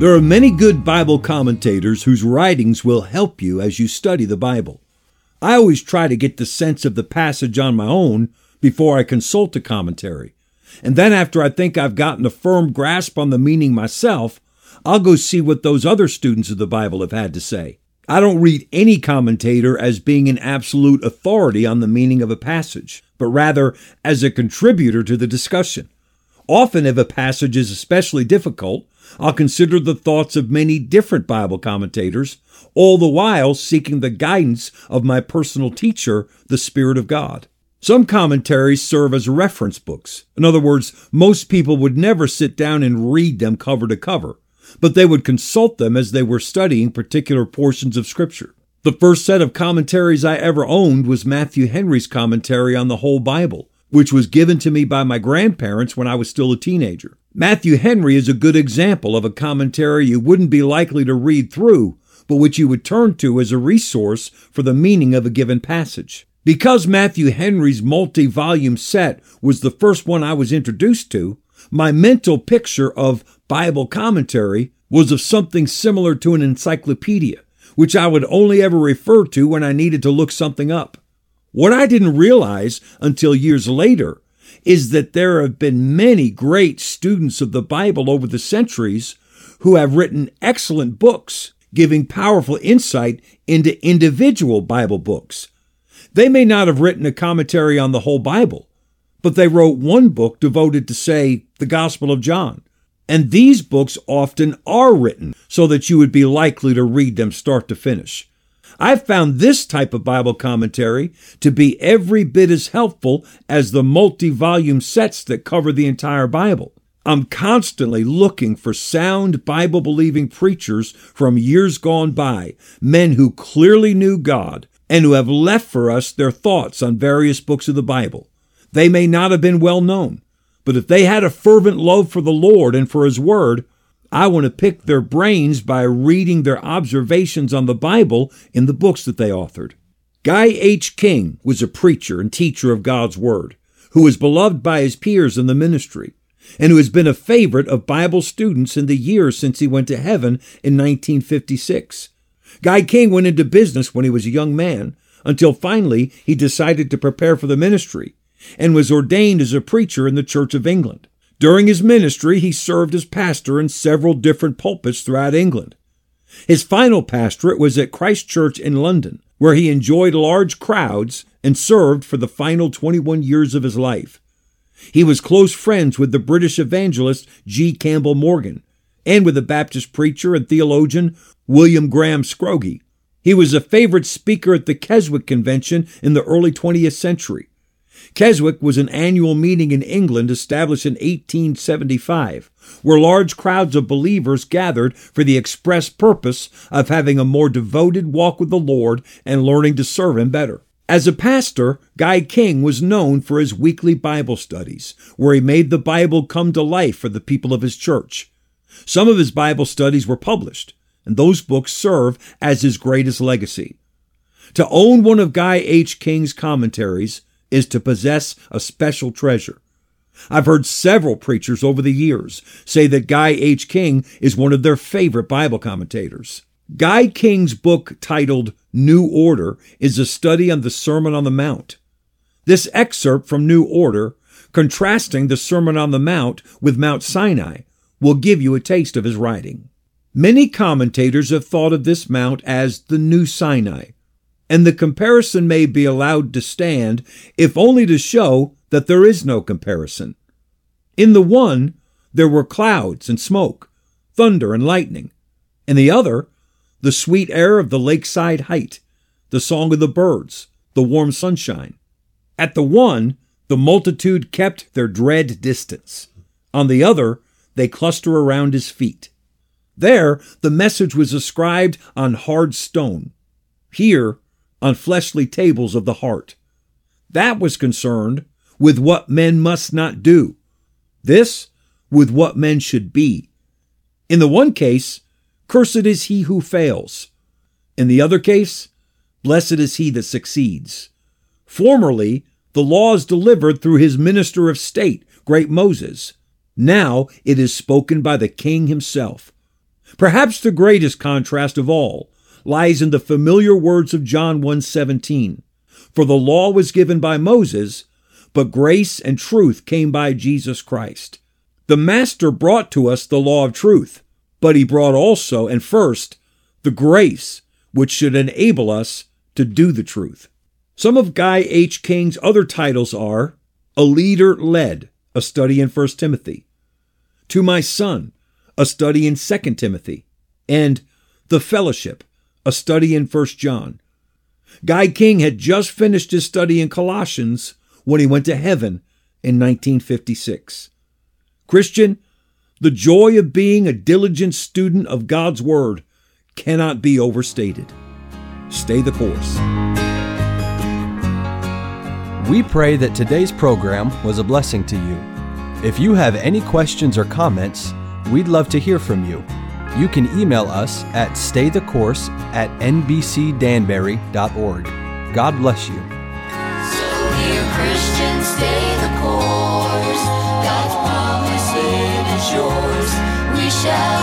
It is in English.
There are many good Bible commentators whose writings will help you as you study the Bible. I always try to get the sense of the passage on my own before I consult a commentary. And then after I think I've gotten a firm grasp on the meaning myself, I'll go see what those other students of the Bible have had to say. I don't read any commentator as being an absolute authority on the meaning of a passage, but rather as a contributor to the discussion. Often, if a passage is especially difficult, I'll consider the thoughts of many different Bible commentators, all the while seeking the guidance of my personal teacher, the Spirit of God. Some commentaries serve as reference books. In other words, most people would never sit down and read them cover to cover, but they would consult them as they were studying particular portions of Scripture. The first set of commentaries I ever owned was Matthew Henry's commentary on the whole Bible, which was given to me by my grandparents when I was still a teenager. Matthew Henry is a good example of a commentary you wouldn't be likely to read through, but which you would turn to as a resource for the meaning of a given passage. Because Matthew Henry's multi volume set was the first one I was introduced to, my mental picture of Bible commentary was of something similar to an encyclopedia, which I would only ever refer to when I needed to look something up. What I didn't realize until years later is that there have been many great students of the Bible over the centuries who have written excellent books giving powerful insight into individual Bible books. They may not have written a commentary on the whole Bible, but they wrote one book devoted to, say, the Gospel of John. And these books often are written so that you would be likely to read them start to finish. I've found this type of Bible commentary to be every bit as helpful as the multi volume sets that cover the entire Bible. I'm constantly looking for sound Bible believing preachers from years gone by, men who clearly knew God and who have left for us their thoughts on various books of the Bible. They may not have been well known, but if they had a fervent love for the Lord and for His Word, I want to pick their brains by reading their observations on the Bible in the books that they authored. Guy H. King was a preacher and teacher of God's Word, who was beloved by his peers in the ministry, and who has been a favorite of Bible students in the years since he went to heaven in 1956. Guy King went into business when he was a young man, until finally he decided to prepare for the ministry, and was ordained as a preacher in the Church of England. During his ministry, he served as pastor in several different pulpits throughout England. His final pastorate was at Christ Church in London, where he enjoyed large crowds and served for the final 21 years of his life. He was close friends with the British evangelist G. Campbell Morgan and with the Baptist preacher and theologian William Graham Scroggie. He was a favorite speaker at the Keswick Convention in the early 20th century. Keswick was an annual meeting in England established in 1875, where large crowds of believers gathered for the express purpose of having a more devoted walk with the Lord and learning to serve Him better. As a pastor, Guy King was known for his weekly Bible studies, where he made the Bible come to life for the people of his church. Some of his Bible studies were published, and those books serve as his greatest legacy. To own one of Guy H. King's commentaries is to possess a special treasure. I've heard several preachers over the years say that Guy H. King is one of their favorite Bible commentators. Guy King's book titled New Order is a study on the Sermon on the Mount. This excerpt from New Order, contrasting the Sermon on the Mount with Mount Sinai, will give you a taste of his writing. Many commentators have thought of this mount as the New Sinai, and the comparison may be allowed to stand if only to show that there is no comparison. In the one, there were clouds and smoke, thunder and lightning. In the other, the sweet air of the lakeside height, the song of the birds, the warm sunshine. At the one, the multitude kept their dread distance. On the other, they cluster around his feet. There, the message was inscribed on hard stone. Here, on fleshly tables of the heart. That was concerned with what men must not do. This with what men should be. In the one case, cursed is he who fails. In the other case, blessed is he that succeeds. Formerly, the law is delivered through his minister of state, great Moses. Now it is spoken by the king himself. Perhaps the greatest contrast of all lies in the familiar words of John 1:17. For the law was given by Moses, but grace and truth came by Jesus Christ. The master brought to us the law of truth, but he brought also and first the grace which should enable us to do the truth. Some of Guy H. King's other titles are A Leader Led, a study in 1 Timothy, To My Son, a study in 2 Timothy, and The Fellowship, a study in 1 John. Guy King had just finished his study in Colossians when he went to heaven in 1956. Christian, the joy of being a diligent student of God's Word cannot be overstated. Stay the course. We pray that today's program was a blessing to you. If you have any questions or comments, we'd love to hear from you you can email us at staythecourse at nbcdanbury.org. God bless you. So, dear Christians, stay the course. God's promise is yours. We shall.